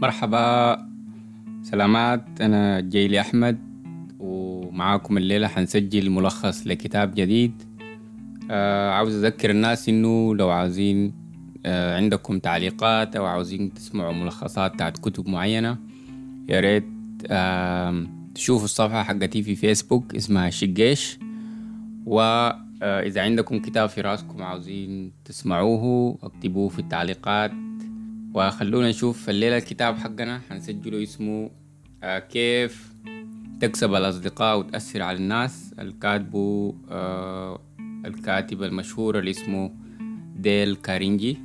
مرحبا. سلامات أنا جيلي أحمد ومعاكم الليلة حنسجل ملخص لكتاب جديد. آه عاوز أذكر الناس إنه لو عاوزين آه عندكم تعليقات أو عاوزين تسمعوا ملخصات بتاعت كتب معينة يا ريت آه تشوفوا الصفحة حقتي في فيسبوك اسمها شقيش. وإذا عندكم كتاب في راسكم عاوزين تسمعوه اكتبوه في التعليقات. وخلونا نشوف الليلة الكتاب حقنا. حنسجله اسمه آه كيف تكسب الأصدقاء وتأثر على الناس. الكاتبه آه الكاتب المشهور اللي اسمه ديل كارينجي.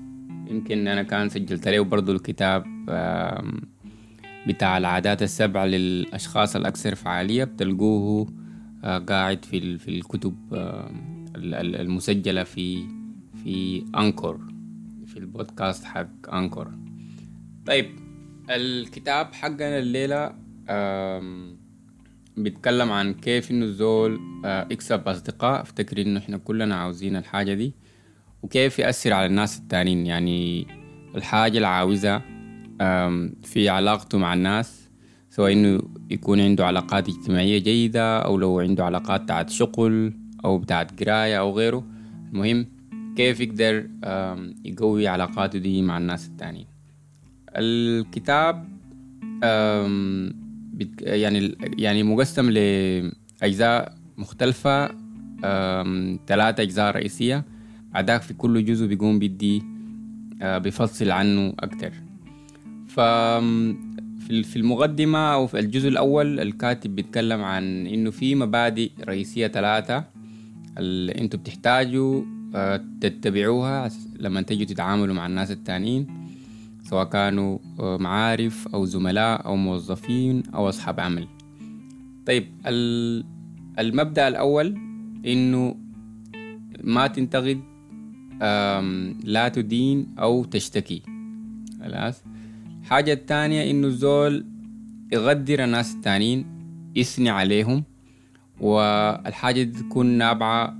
يمكن أنا كان سجلت له برضو الكتاب بتاع العادات السبع للأشخاص الأكثر فعالية. بتلقوه آه قاعد في في الكتب المسجلة في في أنكور. في البودكاست حق أنكور طيب الكتاب حقنا الليلة بيتكلم عن كيف إنه الزول يكسب أصدقاء. افتكر إنه إحنا كلنا عاوزين الحاجة دي. وكيف يأثر على الناس التانيين. يعني الحاجة اللي عاوزها في علاقته مع الناس سواء إنه يكون عنده علاقات اجتماعية جيدة أو لو عنده علاقات بتاعت شغل أو بتاعت قراية أو غيره. المهم كيف يقدر يقوي علاقاته دي مع الناس التانيين. الكتاب يعني يعني مقسم لأجزاء مختلفة ثلاثة أجزاء رئيسية. بعدك في كل جزء بيقوم بدي بيفصل عنه أكتر. ف في المقدمة أو في الجزء الأول الكاتب بيتكلم عن إنه في مبادئ رئيسية ثلاثة اللي أنتوا بتحتاجوا تتبعوها لما تجوا تتعاملوا مع الناس التانيين سواء كانوا معارف أو زملاء أو موظفين أو أصحاب عمل. طيب المبدأ الأول إنه ما تنتقد لا تدين أو تشتكي. خلاص؟ الحاجة الثانية إنه الزول يقدر الناس التانيين يثني عليهم والحاجة دي تكون نابعة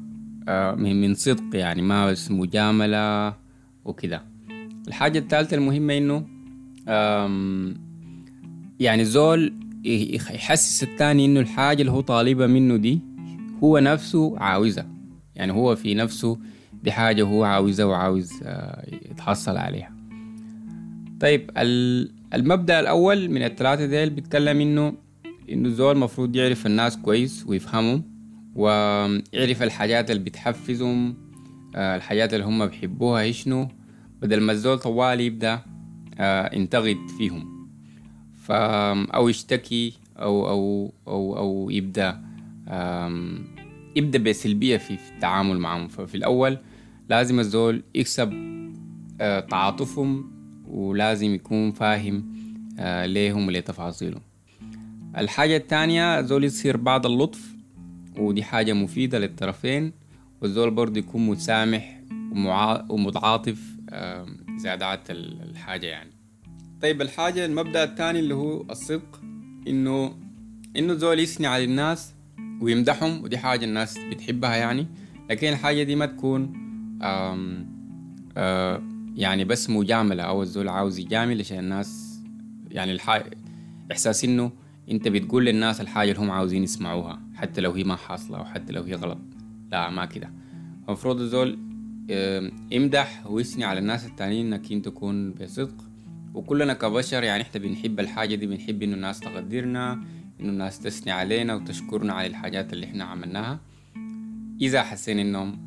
من صدق يعني ما بس مجاملة وكده الحاجة الثالثة المهمة إنه يعني الزول يحسس التاني إنه الحاجة اللي هو طالبها منه دي هو نفسه عاوزها. يعني هو في نفسه دي حاجة هو عاوزها وعاوز يتحصل عليها. طيب المبدأ الأول من الثلاثة ديل بيتكلم إنه إنه الزول المفروض يعرف الناس كويس ويفهمهم. ويعرف الحاجات اللي بتحفزهم الحاجات اللي هم بيحبوها شنو بدل ما الزول طوال يبدأ ينتقد فيهم. أو يشتكي أو أو أو أو يبدأ يبدأ بسلبية في, التعامل معهم. ففي الأول لازم الزول يكسب تعاطفهم ولازم يكون فاهم ليهم ولتفاصيلهم. الحاجة الثانية الزول يصير بعض اللطف. ودي حاجة مفيدة للطرفين والزول برضه يكون متسامح ومتعاطف إذا دعت الحاجة يعني. طيب الحاجة المبدأ الثاني اللي هو الصدق إنه إنه الزول يثني على الناس ويمدحهم ودي حاجة الناس بتحبها يعني. لكن الحاجة دي ما تكون آم آم يعني بس مجاملة أو الزول عاوز يجامل عشان الناس يعني الحاجة إحساس إنه أنت بتقول للناس الحاجة اللي هم عاوزين يسمعوها. حتى لو هي ما حاصلة أو حتى لو هي غلط. لا ما كده. المفروض الزول امدح ويثني على الناس التانيين إنك أنت تكون بصدق. وكلنا كبشر يعني إحنا بنحب الحاجة دي بنحب إنه الناس تقدرنا إنه الناس تثني علينا وتشكرنا على الحاجات اللي إحنا عملناها إذا حسينا إنهم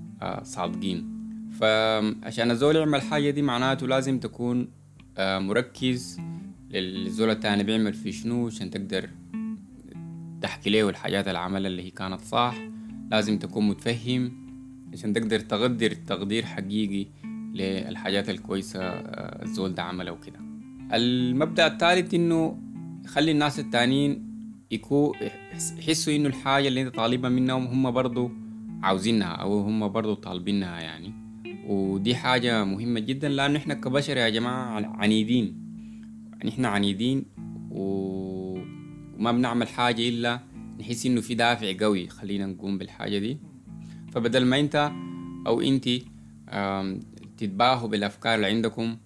صادقين. فعشان الزول يعمل الحاجة دي معناته لازم تكون مركز للزول التاني بيعمل في شنو عشان تقدر تحكي له الحاجات اللي عملها اللي هي كانت صح لازم تكون متفهم. عشان تقدر تقدر تقدير حقيقي للحاجات الكويسة الزول ده عملها وكده. المبدأ الثالث إنه خلي الناس التانيين يكون يحسوا إنه الحاجة اللي أنت طالبها منهم هم برضو عاوزينها أو هم برضو طالبينها يعني. ودي حاجة مهمة جدا لأنه إحنا كبشر يا جماعة عنيدين. يعني إحنا عنيدين وما بنعمل حاجة إلا نحس إنه في دافع قوي خلينا نقوم بالحاجة دي. فبدل ما أنت أو أنت تتباهوا بالأفكار اللي عندكم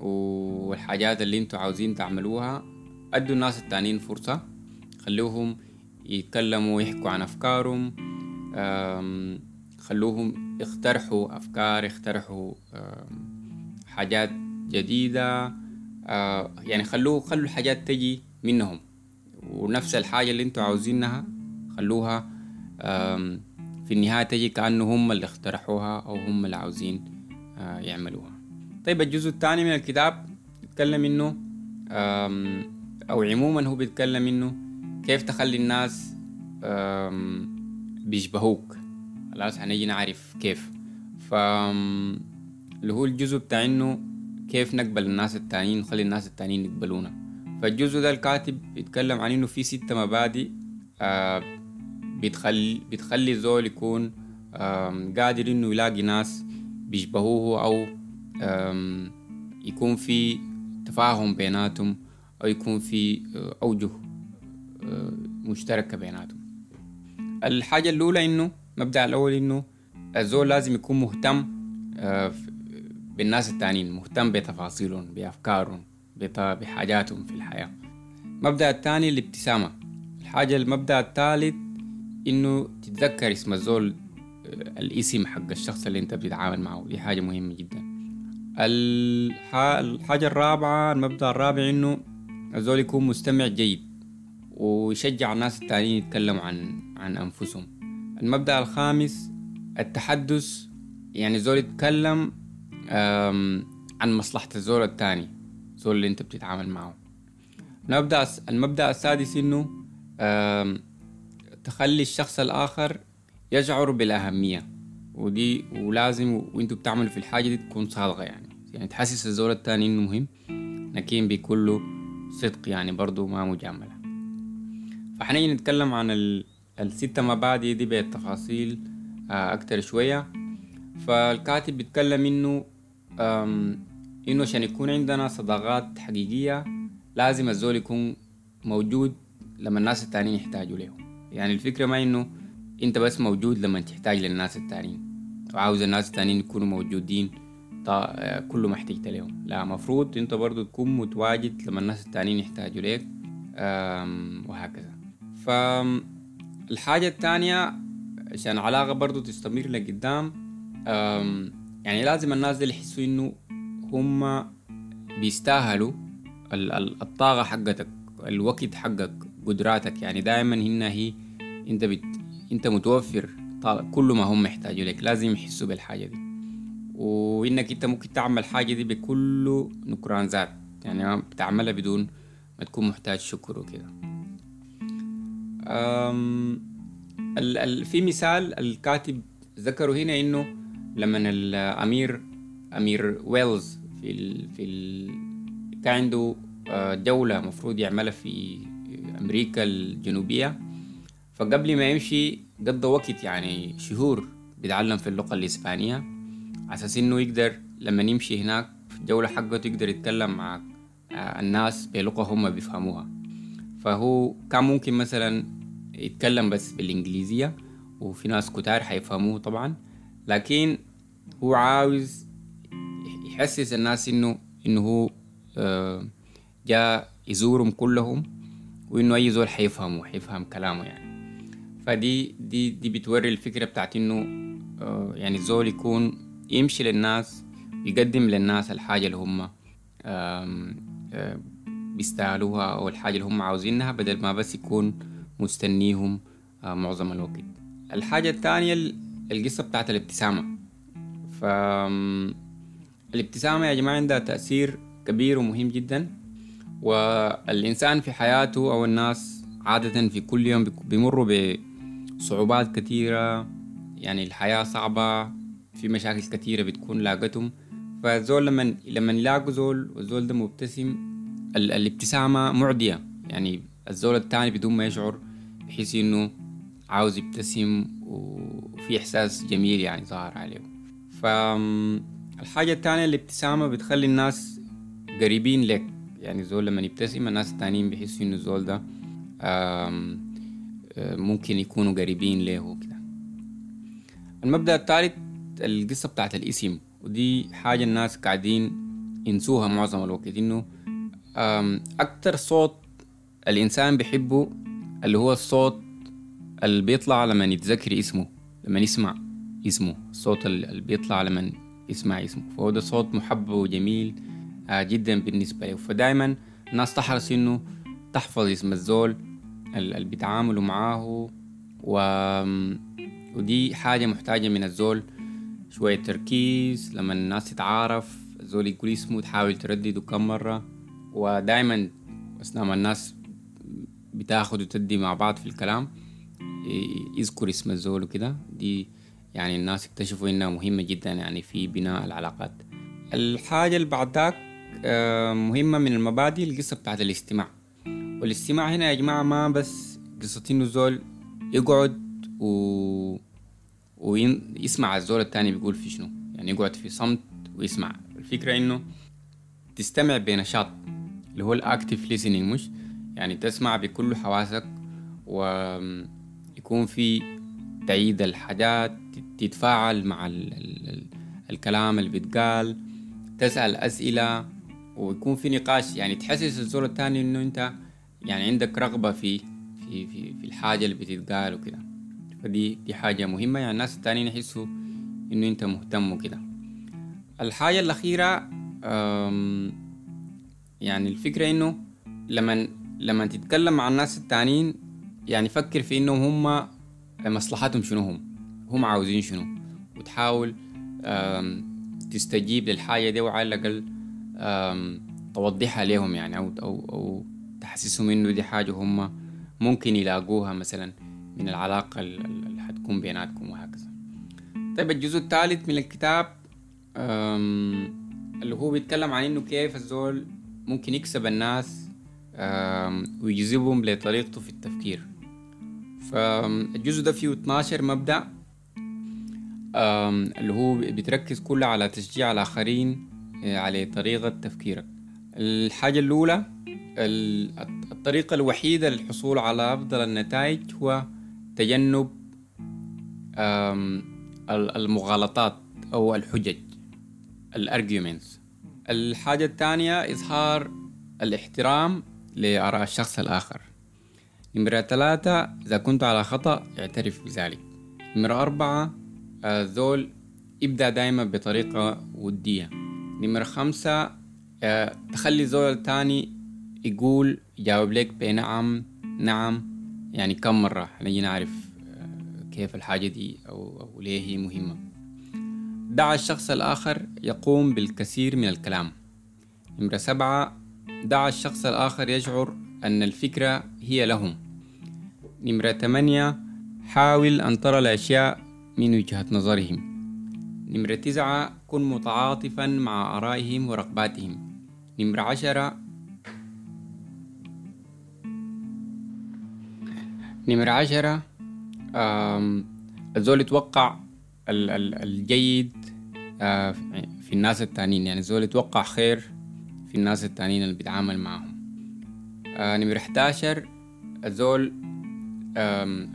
والحاجات اللي أنتوا عاوزين تعملوها أدوا الناس التانيين فرصة خلوهم يتكلموا ويحكوا عن أفكارهم خلوهم يقترحوا أفكار يقترحوا حاجات جديدة آه، يعني خلوه خلوا الحاجات تجي منهم. ونفس الحاجة اللي أنتوا عاوزينها خلوها في النهاية تجي كأنه هم اللي اقترحوها أو هم اللي عاوزين آه، يعملوها. طيب الجزء الثاني من الكتاب يتكلم إنه أو عموما هو بيتكلم إنه كيف تخلي الناس بيشبهوك. خلاص هنيجي نعرف كيف. ف اللي هو الجزء بتاع إنه كيف نقبل الناس التانيين ونخلي الناس التانيين يقبلونا. فالجزء ده الكاتب بيتكلم عن إنه في ستة مبادئ آه بتخلي بتخلي الزول يكون قادر إنه يلاقي ناس بيشبهوه أو يكون في تفاهم بيناتهم أو يكون في آه، أوجه آه، مشتركة بيناتهم. الحاجة الأولى إنه مبدا الأول إنه الزول لازم يكون مهتم آه، بالناس التانيين مهتم بتفاصيلهم بأفكارهم. بحاجاتهم في الحياة. المبدا الثاني الابتسامة. الحاجة المبدأ الثالث إنه تتذكر اسم الزول آه، الاسم حق الشخص اللي انت بتتعامل معه. دي حاجة مهمة جدا. الحاجة الرابعة المبدأ الرابع إنه الزول يكون مستمع جيد ويشجع الناس التانيين يتكلموا عن عن أنفسهم. المبدأ الخامس التحدث يعني الزول يتكلم عن مصلحة الزول التاني. الزول اللي انت بتتعامل معه. المبدأ المبدأ السادس انه تخلي الشخص الآخر يشعر بالأهمية. ودي ولازم وانتوا بتعملوا في الحاجة دي تكون صادقة يعني. يعني تحسس الزول التاني انه مهم. لكن بكل صدق يعني برضو ما مجاملة. فحنيجي نتكلم عن الستة مبادئ دي بالتفاصيل آه، أكتر شوية. فالكاتب بيتكلم إنه إنه عشان يكون عندنا صداقات حقيقية لازم الزول يكون موجود لما الناس التانيين يحتاجوا له. يعني الفكرة ما إنه أنت بس موجود لما تحتاج للناس التانيين. وعاوز الناس التانيين يكونوا موجودين كله ما احتجت لهم. لا مفروض أنت برضو تكون متواجد لما الناس التانيين يحتاجوا لك. وهكذا. فالحاجة التانية عشان العلاقة برضو تستمر لقدام. يعني لازم الناس دي يحسوا إنه هم بيستاهلوا الطاقة حقتك الوقت حقك قدراتك. يعني دائما هنا هي أنت بت... أنت متوفر كل ما هم محتاجوا لك لازم يحسوا بالحاجة دي. وإنك أنت ممكن تعمل حاجة دي بكل نكران ذات. يعني بتعملها بدون ما تكون محتاج شكر وكده. ال... ال... في مثال الكاتب ذكره هنا إنه لما الامير أمير ويلز في ال... في ال... كان عنده آه، جولة مفروض يعملها في أمريكا الجنوبية. فقبل ما يمشي قضى وقت يعني شهور بيتعلم في اللغة الإسبانية على أساس إنه يقدر لما يمشي هناك في الجولة حقته يقدر يتكلم مع الناس بلغة هم بيفهموها. فهو كان ممكن مثلا يتكلم بس بالإنجليزية وفي ناس كتار حيفهموه طبعا. لكن هو عاوز يحسس الناس إنه إنه هو آه، جاء يزورهم كلهم وإنه أي زول حيفهمه حيفهم كلامه يعني. فدي دي دي بتوري الفكرة بتاعت إنه آه، يعني الزول يكون يمشي للناس يقدم للناس الحاجة اللي هم آه، بيستاهلوها أو الحاجة اللي هم عاوزينها بدل ما بس يكون مستنيهم معظم الوقت. الحاجة الثانية القصة بتاعت الابتسامة. ف الابتسامة يا جماعة عندها تأثير كبير ومهم جدا والإنسان في حياته أو الناس عادة في كل يوم بيمروا بصعوبات كثيرة يعني الحياة صعبة في مشاكل كثيرة بتكون لاقتهم. فالزول لما لما يلاقوا زول والزول ده مبتسم الابتسامة معدية. يعني الزول التاني بدون ما يشعر بحيث إنه عاوز يبتسم وفي إحساس جميل يعني ظاهر عليه. فالحاجة التانية الابتسامة بتخلي الناس قريبين لك. يعني زول لما يبتسم الناس التانيين بيحسوا إنه الزول ده ممكن يكونوا قريبين له وكده. المبدأ الثالث القصة بتاعت الاسم ودي حاجة الناس قاعدين ينسوها معظم الوقت إنه أكتر صوت الإنسان بيحبه اللي هو الصوت اللي بيطلع لما يتذكر اسمه لما يسمع اسمه الصوت اللي بيطلع لما يسمع اسمه. فهو ده صوت محبب وجميل آه، جدا بالنسبة له فدايما الناس تحرص إنه تحفظ اسم الزول اللي بيتعاملوا معاه و... ودي حاجة محتاجة من الزول. شوية تركيز لما الناس تتعارف الزول يقول اسمه تحاول تردده كم مرة. ودايما أثناء ما الناس بتاخد وتدي مع بعض في الكلام يذكر اسم الزول وكده. دي يعني الناس اكتشفوا إنها مهمة جدا يعني في بناء العلاقات. الحاجة اللي بعد ذاك آه، مهمة من المبادئ القصة بتاعت الاستماع. والاستماع هنا يا جماعة ما بس قصة إنه الزول يقعد و... ويسمع الزول التاني بيقول في شنو. يعني يقعد في صمت ويسمع. الفكرة إنه تستمع بنشاط اللي هو الاكتف listening مش؟ يعني تسمع بكل حواسك ويكون في تعيد الحاجات تتفاعل مع ال ال الكلام اللي بيتقال تسأل أسئلة ويكون في نقاش. يعني تحسس الزول التاني إنه أنت يعني عندك رغبة في في في, في الحاجة اللي بتتقال وكده. فدي دي حاجة مهمة. يعني الناس التانيين يحسوا إنه أنت مهتم وكده. الحاجة الأخيرة يعني الفكرة إنه لما لما تتكلم مع الناس التانيين يعني فكر في إنهم هم مصلحتهم شنو هم؟ هم عاوزين شنو؟ وتحاول تستجيب للحاجة دي وعلى الأقل توضحها لهم يعني أو, أو, أو تحسسهم إنه دي حاجة هم ممكن يلاقوها مثلا من العلاقة اللي حتكون بيناتكم وهكذا. طيب الجزء الثالث من الكتاب اللي هو بيتكلم عن إنه كيف الزول ممكن يكسب الناس ويجذبهم لطريقته في التفكير. فالجزء ده فيه 12 مبدأ. اللي هو بتركز كله على تشجيع الآخرين آه، على طريقة تفكيرك. الحاجة الأولى الطريقة الوحيدة للحصول على أفضل النتائج هو تجنب المغالطات أو الحجج الأرجيومنتس. الحاجة الثانية إظهار الاحترام لآراء الشخص الآخر. نمرة ثلاثة إذا كنت على خطأ اعترف بذلك. نمرة أربعة الذول يبدأ دايما بطريقة ودية. نمرة خمسة آه، تخلي الزول التاني يقول يجاوب لك بنعم نعم يعني كم مرة؟ نجي نعرف آه، كيف الحاجة دي أو, أو ليه هي مهمة. دع الشخص الآخر يقوم بالكثير من الكلام. نمرة سبعة دع الشخص الآخر يشعر أن الفكرة هي لهم. نمرة ثمانية حاول أن ترى الأشياء من وجهة نظرهم. نمرة تسعة كن متعاطفا مع آرائهم ورغباتهم. نمرة عشرة نمرة عشرة الزول يتوقع الجيد آه، في الناس التانيين. يعني الزول يتوقع خير في الناس التانيين اللي بيتعامل معهم. نمرة 11 الزول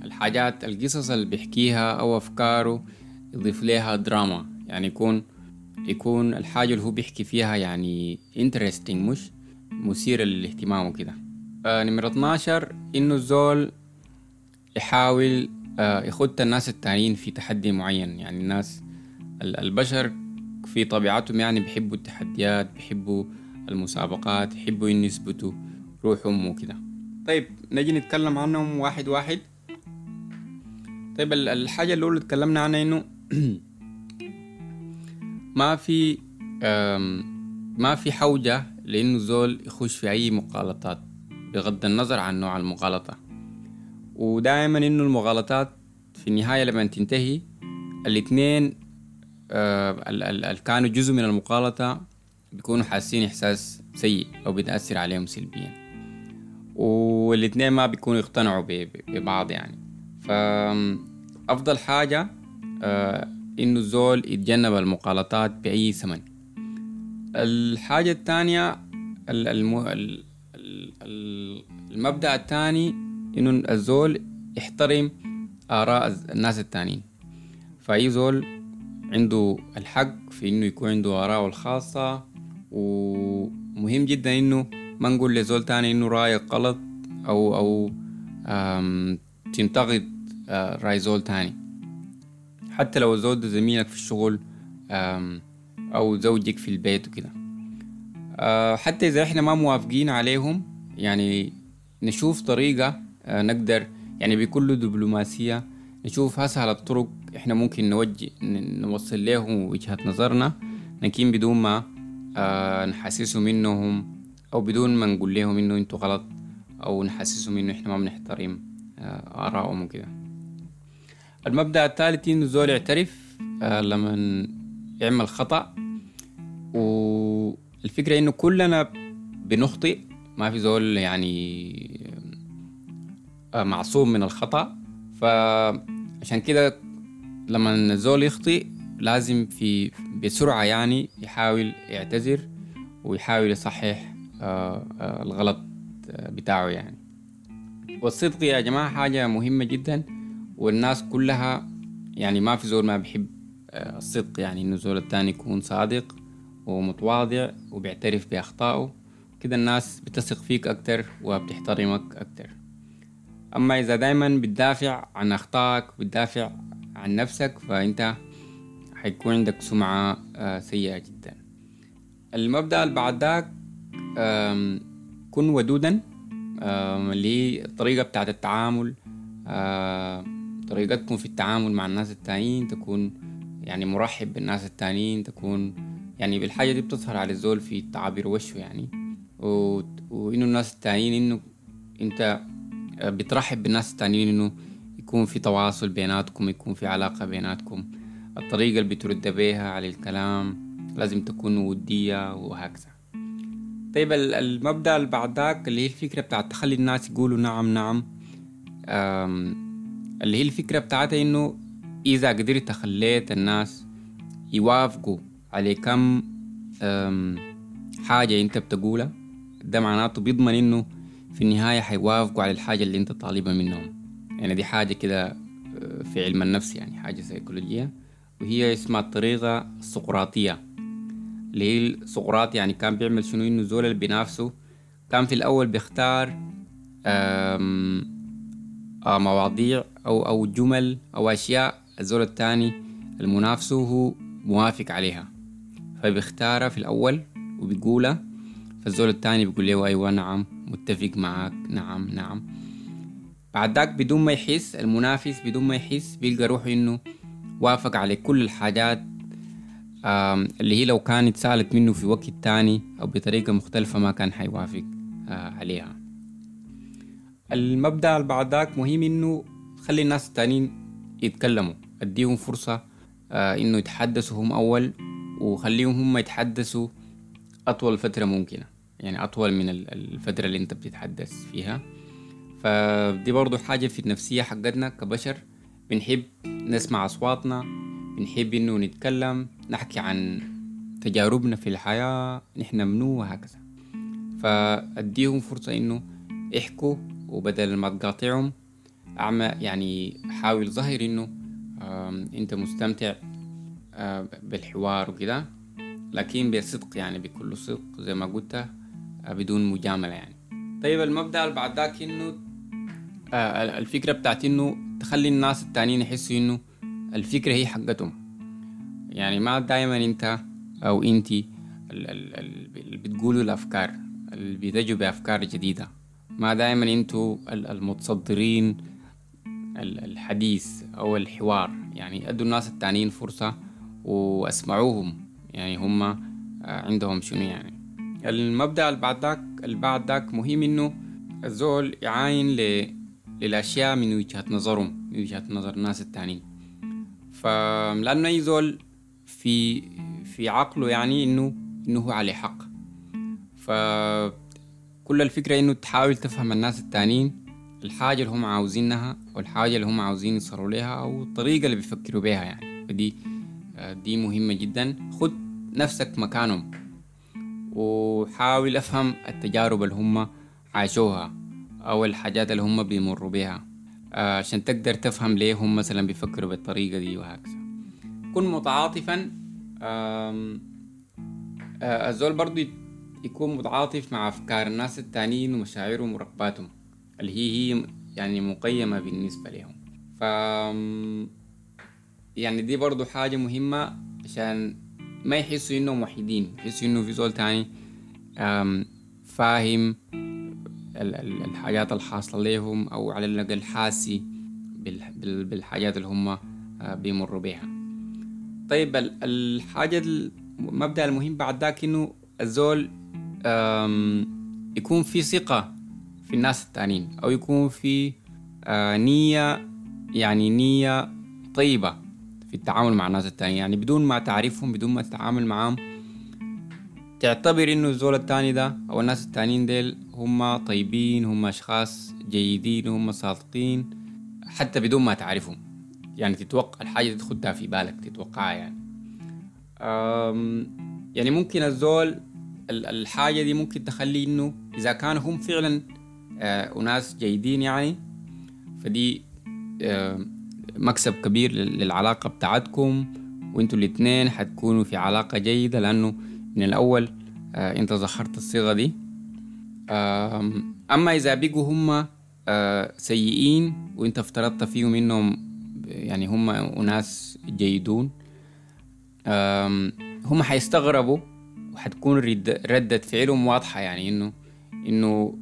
الحاجات القصص اللي بيحكيها أو أفكاره يضيف لها دراما يعني يكون يكون الحاجة اللي هو بيحكي فيها يعني interesting مش مثيرة للاهتمام وكده. آه نمرة 12 إنه الزول يحاول آه يخد الناس التانيين في تحدي معين. يعني الناس البشر في طبيعتهم يعني بيحبوا التحديات بيحبوا المسابقات يحبوا إن يثبتوا. روحهم وكده طيب نجي نتكلم عنهم واحد واحد. طيب الحاجة اللي اتكلمنا عنها إنه ما في ما في حوجة لإنه زول يخش في أي مغالطات بغض النظر عن نوع المغالطة. ودائما إنه المغالطات في النهاية لما تنتهي الاتنين اللي كانوا جزء من المغالطة بيكونوا حاسين إحساس سيء أو بيتأثر عليهم سلبيا. والاتنين ما بيكونوا يقتنعوا ببعض يعني. فأفضل حاجة آه، إنه الزول يتجنب المقالطات بأي ثمن. الحاجة الثانية المبدأ الثاني إنه الزول يحترم آراء الناس التانيين. فأي زول عنده الحق في إنه يكون عنده آراءه الخاصة ومهم جدا إنه ما نقول لزول تاني إنه رايك غلط أو أو تنتقد آه، رأي زول تاني. حتى لو ده زميلك في الشغل أو زوجك في البيت وكده. آه، حتى إذا إحنا ما موافقين عليهم يعني نشوف طريقة آه، نقدر يعني بكل دبلوماسية نشوف أسهل الطرق إحنا ممكن نوجه نوصل لهم وجهة نظرنا لكن بدون ما نحسسهم منهم أو بدون ما نقول لهم إنه أنتوا غلط أو نحسسهم إنه إحنا ما بنحترم آه آرائهم وكده. المبدأ الثالث إنه زول يعترف آه لما يعمل خطأ. والفكرة إنه كلنا بنخطئ ما في زول يعني آه، معصوم من الخطأ. فعشان كده لما الزول يخطئ لازم في بسرعة يعني يحاول يعتذر ويحاول يصحح الغلط بتاعه يعني. والصدق يا جماعة حاجة مهمة جدا والناس كلها يعني ما في زول ما بيحب الصدق يعني إنه الزول التاني يكون صادق ومتواضع وبيعترف بأخطائه. كده الناس بتثق فيك أكتر وبتحترمك أكتر. أما إذا دايما بتدافع عن أخطائك بتدافع عن نفسك فأنت حيكون عندك سمعة آه، سيئة جدا. المبدأ اللي بعد ذاك كن ودودا الطريقة بتاعت التعامل طريقتكم في التعامل مع الناس التانيين تكون يعني مرحب بالناس التانيين تكون يعني بالحاجة دي بتظهر على الزول في تعابير وشه يعني. و... وإنه الناس التانيين إنه أنت بترحب بالناس التانيين إنه يكون في تواصل بيناتكم يكون في علاقة بيناتكم. الطريقة اللي بترد بيها على الكلام لازم تكون ودية وهكذا. طيب المبدأ اللي بعد ذاك اللي هي الفكرة بتاعت تخلي الناس يقولوا نعم نعم اللي هي الفكرة بتاعتها إنه إذا قدرت خليت الناس يوافقوا على كم حاجة أنت بتقولها ده معناته بيضمن إنه في النهاية حيوافقوا على الحاجة اللي أنت طالبها منهم. يعني دي حاجة كده آه، في علم النفس يعني حاجة سيكولوجية وهي اسمها الطريقة السقراطية. اللي هي سقراط يعني كان بيعمل شنو إنه زول اللي بنفسه كان في الأول بيختار آه، مواضيع أو أو جمل أو أشياء الزول التاني المنافسه هو موافق عليها. فبيختارها في الأول وبيقولها فالزول التاني بيقول له أيوة نعم متفق معاك نعم نعم. بعد ذاك بدون ما يحس المنافس بدون ما يحس بيلقى روحه إنه وافق على كل الحاجات اللي هي لو كانت سألت منه في وقت تاني أو بطريقة مختلفة ما كان حيوافق آه، عليها. المبدأ اللي بعد ذاك مهم إنه خلي الناس التانيين يتكلموا. أديهم فرصة آه، إنه يتحدثوا هم أول وخليهم هم يتحدثوا أطول فترة ممكنة. يعني أطول من الفترة اللي أنت بتتحدث فيها. فدي برضو حاجة في النفسية حقتنا كبشر. بنحب نسمع أصواتنا بنحب إنه نتكلم نحكي عن تجاربنا في الحياة نحن منو وهكذا. فأديهم فرصة إنه يحكوا وبدل ما تقاطعهم أعمى يعني حاول ظهر إنه أنت مستمتع بالحوار وكده. لكن بصدق يعني بكل صدق زي ما قلت آه، بدون مجاملة يعني. طيب المبدأ اللي بعد ذاك إنه آه، الفكرة بتاعت إنه تخلي الناس التانيين يحسوا إنه الفكرة هي حقتهم. يعني ما دايما أنت أو أنتي اللي بتقولوا الأفكار اللي بيتجوا بأفكار جديدة. ما دايما أنتوا المتصدرين الحديث أو الحوار. يعني أدوا الناس التانيين فرصة وأسمعوهم. يعني هم آه، عندهم شنو يعني. المبدأ اللي بعد ذاك اللي بعد ذاك مهم إنه الزول يعاين. للأشياء من وجهة نظرهم من وجهة نظر الناس التانيين. فلأنه أي زول في في عقله يعني إنه إنه هو عليه حق. فكل الفكرة إنه تحاول تفهم الناس التانيين الحاجة اللي هم عاوزينها والحاجة اللي هم عاوزين يوصلوا لها أو الطريقة اللي بيفكروا بيها يعني. فدي دي مهمة جدا. خد نفسك مكانهم وحاول أفهم التجارب اللي هم عاشوها أو الحاجات اللي هم بيمروا بيها. عشان تقدر تفهم ليه هم مثلا بيفكروا بالطريقة دي وهكذا. كن متعاطفا آه، الزول برضو يكون متعاطف مع أفكار الناس التانيين ومشاعرهم ورغباتهم اللي هي هي يعني مقيمة بالنسبة لهم. ف يعني دي برضو حاجة مهمة عشان ما يحسوا إنهم وحيدين يحسوا إنه في زول تاني فاهم الحاجات الحاصلة لهم أو على الأقل حاسي بالحاجات اللي هم آه، بيمروا بيها. طيب الحاجة المبدأ المهم بعد ذاك إنه الزول يكون في ثقة في الناس التانيين أو يكون في آه، نية يعني نية طيبة في التعامل مع الناس التانيين. يعني بدون ما تعرفهم بدون ما تتعامل معهم تعتبر إنه الزول التاني ده أو الناس التانيين ديل هم طيبين هم أشخاص جيدين هم صادقين حتى بدون ما تعرفهم. يعني تتوقع الحاجة دي تخدها في بالك تتوقعها يعني. يعني ممكن الزول الحاجة دي ممكن تخلي إنه إذا كانوا هم فعلا آه، أناس جيدين يعني فدي مكسب كبير للعلاقة بتاعتكم وإنتوا الاتنين حتكونوا في علاقة جيدة لأنه من الأول آه، أنت ظهرت الصيغة دي. أما إذا بقوا هم آه، سيئين وأنت افترضت فيهم إنهم يعني هم أناس جيدون هم حيستغربوا وحتكون ردة فعلهم واضحة يعني إنه إنه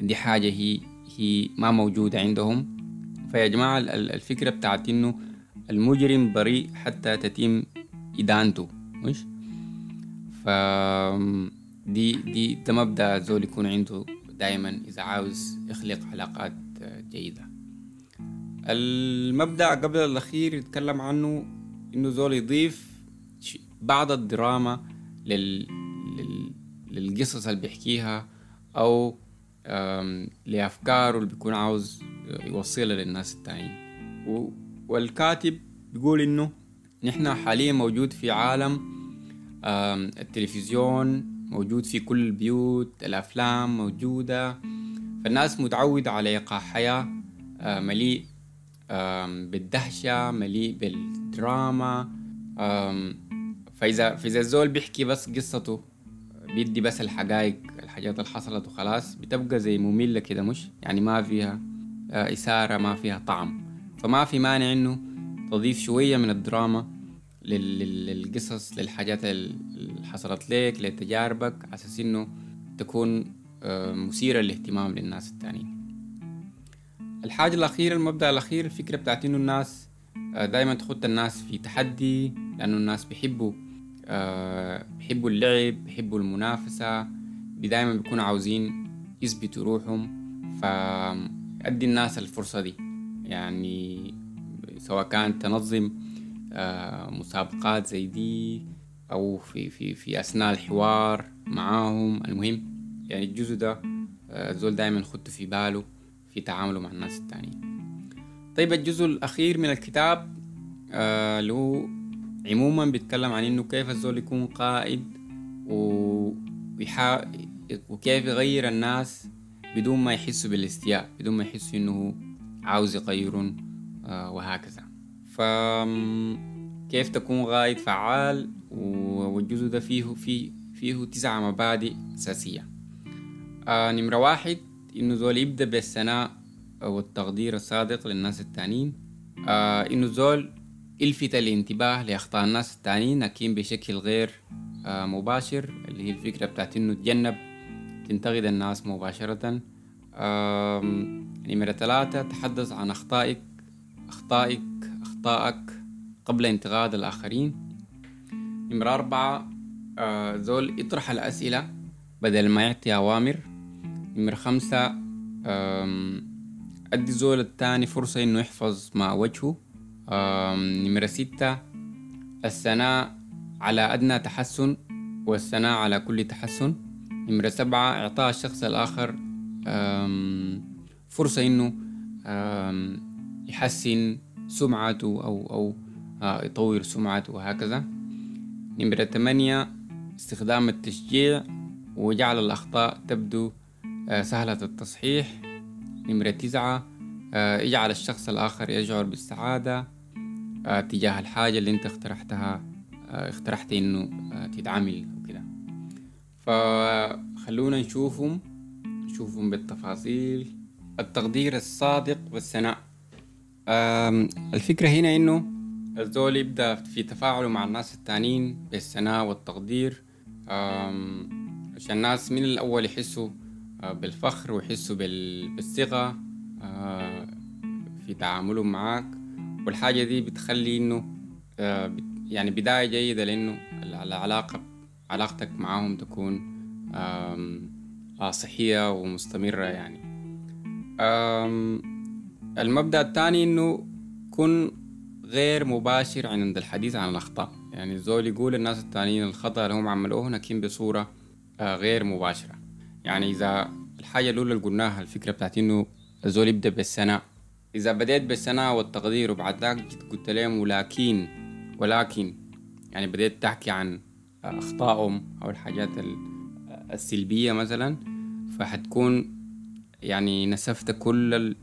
دي حاجة هي هي ما موجودة عندهم. فيا جماعة الفكرة بتاعت إنه المجرم بريء حتى تتم إدانته مش؟ ف دي دي ده مبدأ زول يكون عنده دائما إذا عاوز يخلق علاقات جيدة. المبدأ قبل الأخير يتكلم عنه إنه زول يضيف بعض الدراما لل... لل... للقصص اللي بيحكيها أو لأفكاره اللي بيكون عاوز يوصلها للناس التانيين. و... والكاتب بيقول إنه نحن حاليا موجود في عالم التلفزيون موجود في كل البيوت الأفلام موجودة. فالناس متعودة على إيقاع حياة مليء بالدهشة مليء بالدراما. فإذا فإذا الزول بيحكي بس قصته بيدي بس الحقائق الحاجات اللي حصلت وخلاص بتبقى زي مملة كده مش؟ يعني ما فيها آه، إثارة ما فيها طعم. فما في مانع إنه تضيف شوية من الدراما. للقصص للحاجات اللي حصلت لك لتجاربك على أساس إنه تكون آه، مثيرة للاهتمام للناس التانيين. الحاجة الأخيرة المبدأ الأخير الفكرة بتاعت إنه الناس آه، دايما تخد الناس في تحدي لأنه الناس بيحبوا بيحبوا اللعب بيحبوا المنافسة دايما بيكونوا عاوزين يثبتوا روحهم فأدي الناس الفرصة دي. يعني سواء كان تنظم آه، مسابقات زي دي أو في في في أثناء الحوار معاهم. المهم يعني الجزء ده آه، الزول دايما خدته في باله في تعامله مع الناس التانيين طيب الجزء الأخير من الكتاب آه، اللي هو عموما بيتكلم عن إنه كيف الزول يكون قائد وكيف يغير الناس بدون ما يحسوا بالاستياء بدون ما يحسوا إنه عاوز يغيرون آه، وهكذا. فكيف تكون غايد فعال والجزء ده فيه فيه فيه تسعة مبادئ أساسية. آه نمرة واحد إنه زول يبدأ بالثناء والتقدير الصادق للناس التانيين. آه إنه زول يلفت الانتباه لأخطاء الناس التانيين لكن بشكل غير آه مباشر اللي هي الفكرة بتاعت إنه تجنب تنتقد الناس مباشرة. نمرة ثلاثة تحدث عن أخطائك أخطائك أخطائك قبل انتقاد الآخرين. نمرة أربعة آه، زول يطرح الأسئلة بدل ما يعطي أوامر. نمرة خمسة أدي زول التاني فرصة إنه يحفظ ما وجهه. نمرة ستة الثناء على أدنى تحسن والثناء على كل تحسن. نمرة سبعة إعطاء الشخص الآخر فرصة إنه يحسن سمعته أو أو آه، يطور سمعته وهكذا. نمرة ثمانية استخدام التشجيع وجعل الأخطاء تبدو آه، سهلة التصحيح. نمرة تسعة آه، اجعل الشخص الآخر يشعر بالسعادة تجاه الحاجة اللي انت اقترحتها اقترحت إنه تتعمل وكده فخلونا نشوفهم نشوفهم بالتفاصيل. التقدير الصادق والثناء. الفكرة هنا إنه الزول يبدأ في تفاعله مع الناس التانيين بالثناء والتقدير عشان الناس من الأول يحسوا آه، بالفخر ويحسوا بالثقة آه، في تعاملهم معاك. والحاجة دي بتخلي إنه آه، يعني بداية جيدة لأنه العلاقة علاقتك معاهم تكون صحية ومستمرة يعني. المبدأ الثاني إنه كن غير مباشر عند الحديث عن الأخطاء. يعني الزول يقول الناس التانيين الخطأ اللي هم عملوه لكن بصورة آه، غير مباشرة. يعني إذا الحاجة الأولى اللي قلناها الفكرة بتاعت إنه الزول يبدأ بالثناء. إذا بديت بالثناء والتقدير وبعد ذاك قلت لهم ولكن ولكن يعني بديت تحكي عن أخطائهم أو الحاجات السلبية مثلا فحتكون يعني نسفت كل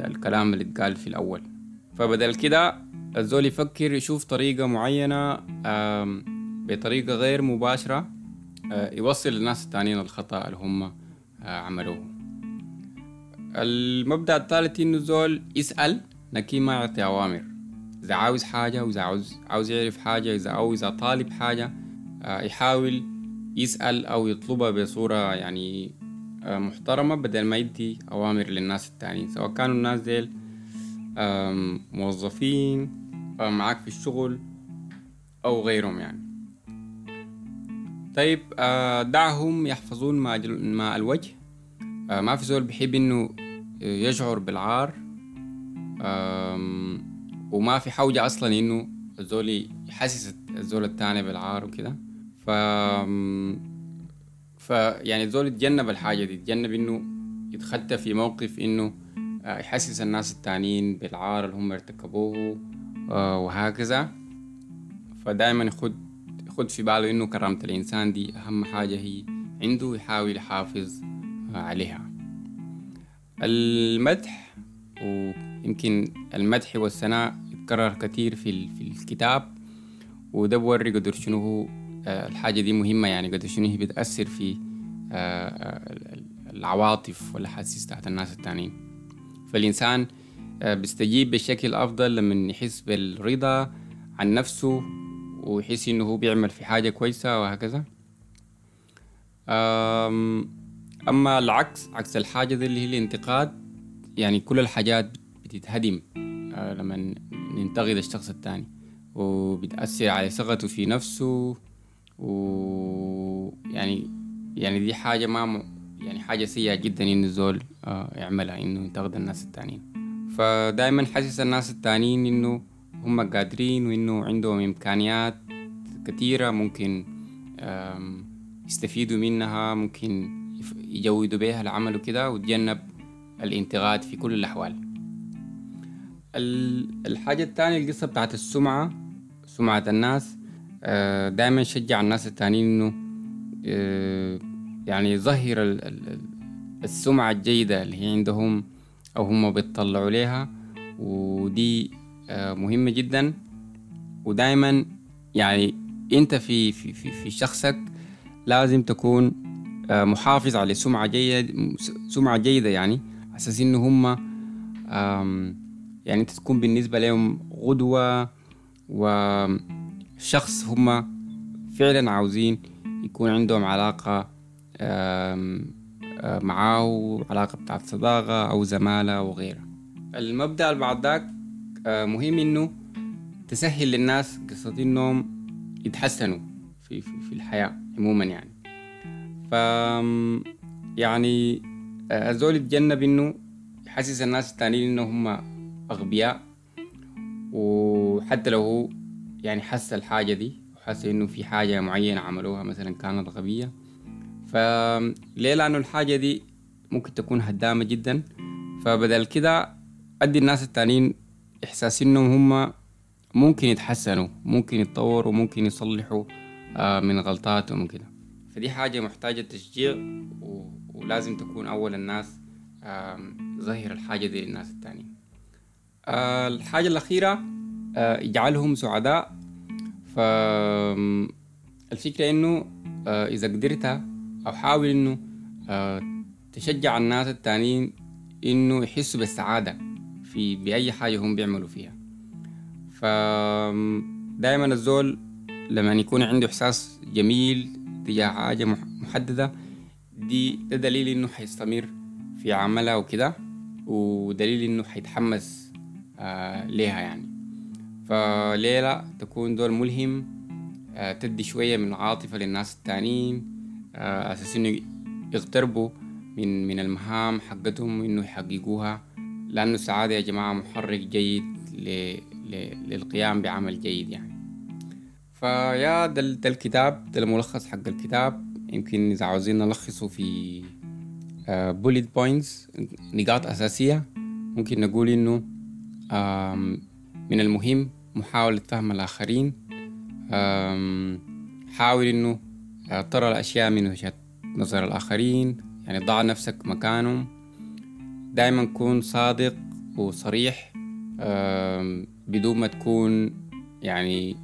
الكلام اللي اتقال في الأول. فبدل كده الزول يفكر يشوف طريقة معينة بطريقة غير مباشرة آه، يوصل للناس التانيين الخطأ اللي هم آه، عملوه. المبدأ الثالث إنه الزول يسأل لكن ما يعطي أوامر. إذا عاوز حاجة وإذا عاوز عاوز يعرف حاجة إذا أو إذا طالب حاجة آه، يحاول يسأل أو يطلبها بصورة يعني محترمة بدل ما يدي أوامر للناس التانيين سواء كانوا الناس ديل موظفين معاك في الشغل أو غيرهم يعني. طيب آه، دعهم يحفظون ماء الوجه. آه، ما في زول بيحب إنه يشعر بالعار. وما في حوجة أصلا إنه الزول يحسس الزول التاني بالعار وكده. ف ف يعني الزول يتجنب الحاجة دي يتجنب إنه يتخطى في موقف إنه آه، يحسس الناس التانيين بالعار اللي هم ارتكبوه آه، وهكذا. فدايما يخد يخد في باله إنه كرامة الإنسان دي أهم حاجة هي عنده يحاول يحافظ آه، عليها. المدح ويمكن المدح والثناء يتكرر كتير في الكتاب وده بوري قدر شنو هو الحاجة دي مهمة يعني قدر شنو هي بتأثر في العواطف والأحاسيس تحت الناس التانيين. فالإنسان آه، بيستجيب بشكل أفضل لما يحس بالرضا عن نفسه ويحس إنه هو بيعمل في حاجة كويسة وهكذا. أما العكس عكس الحاجة دي اللي هي الانتقاد يعني كل الحاجات بتتهدم آه، لما ننتقد الشخص التاني. وبتأثر على ثقته في نفسه ويعني يعني دي حاجة ما يعني حاجة سيئة جدا إنه الزول آه، يعملها إنه ينتقد الناس التانيين. فدايما حاسس الناس التانيين إنه هم قادرين وإنه عندهم إمكانيات كتيرة ممكن يستفيدوا منها ممكن يجودوا بيها العمل وكده وتجنب الانتقاد في كل الأحوال. الحاجة التانية القصة بتاعت السمعة سمعة الناس. دايما شجع الناس التانيين إنه آه، يعني يظهر السمعة الجيدة اللي هي عندهم أو هم بيطلعوا ليها. ودي آه، مهمة جدا. ودايما يعني أنت في في في, في شخصك لازم تكون آه، محافظ على سمعة جيدة سمعة جيدة يعني أساس إنه هم يعني أنت تكون بالنسبة لهم غدوة وشخص هم فعلا عاوزين يكون عندهم علاقة معاه علاقة بتاعت صداقة أو زمالة وغيرها المبدأ بعد ذاك مهم إنه تسهل للناس قصة إنهم يتحسنوا في, في, في الحياة عموما يعني. ف يعني الزول يتجنب إنه يحسس الناس التانيين إنه هم أغبياء وحتى لو هو يعني حس الحاجة دي وحس إنه في حاجة معينة عملوها مثلا كانت غبية. فليه؟ لأنه الحاجة دي ممكن تكون هدامة جدا. فبدل كده أدي الناس التانيين إحساس إنهم هم ممكن يتحسنوا ممكن يتطوروا ممكن يصلحوا آه، من غلطاتهم وكده. فدي حاجة محتاجة تشجيع ولازم تكون أول الناس ظهر الحاجة دي للناس التانيين. آه، الحاجة الأخيرة آه، اجعلهم سعداء. ف الفكرة إنه آه إذا قدرت أو حاول إنه آه تشجع الناس التانيين إنه يحسوا بالسعادة في بأي حاجة هم بيعملوا فيها. فدائما الزول لما يكون عنده إحساس جميل تجاه حاجة محددة دي ده دليل إنه حيستمر في عملها وكده ودليل إنه حيتحمس آه ليها يعني. فليه لا تكون دول ملهم آه تدي شوية من العاطفة للناس التانيين آه أساس إنه يقتربوا من من المهام حقتهم إنه يحققوها. لأنه السعادة يا جماعة محرك جيد للقيام بعمل جيد يعني. ف yeah ده, ده الكتاب ده الملخص حق الكتاب. يمكن إذا عاوزين نلخصه في bullet uh, points نقاط أساسية ممكن نقول إنه من المهم محاولة فهم الآخرين. حاول إنه uh, ترى الأشياء من وجهة نظر الآخرين يعني ضع نفسك مكانهم. دايما كون صادق وصريح بدون ما تكون يعني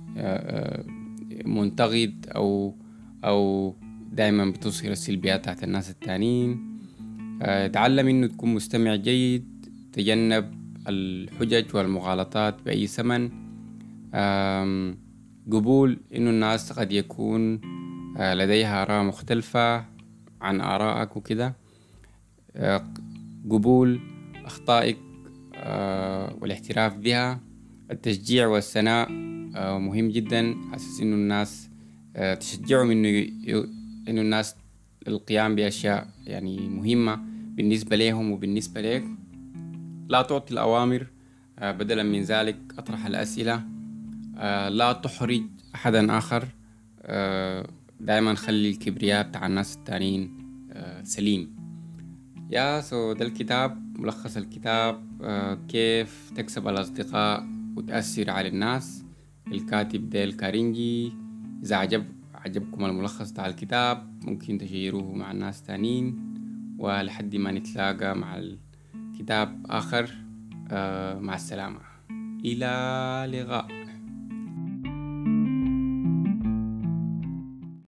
منتقد أو أو دايما بتظهر السلبيات تحت الناس التانيين. تعلم إنه تكون مستمع جيد تجنب الحجج والمغالطات بأي ثمن. قبول إنه الناس قد يكون لديها آراء مختلفة عن آرائك وكده. قبول أخطائك والاعتراف بها. التشجيع والثناء مهم جدا. أساس إنه الناس تشجعهم إنه إنه الناس القيام بأشياء يعني مهمة بالنسبة لهم وبالنسبة لك لا تعطي الأوامر بدلا من ذلك. أطرح الأسئلة. لا تحرج أحدا آخر. دائما خلي الكبرياء بتاع الناس التانيين سليم. yeah so ده الكتاب ملخص الكتاب. كيف تكسب الأصدقاء وتأثر على الناس؟ الكاتب ديل كارنيجي. إذا عجب عجبكم الملخص بتاع الكتاب ممكن تشيروه مع الناس تانيين. ولحد ما نتلاقى مع الكتاب آخر مع السلامة. إلى لقاء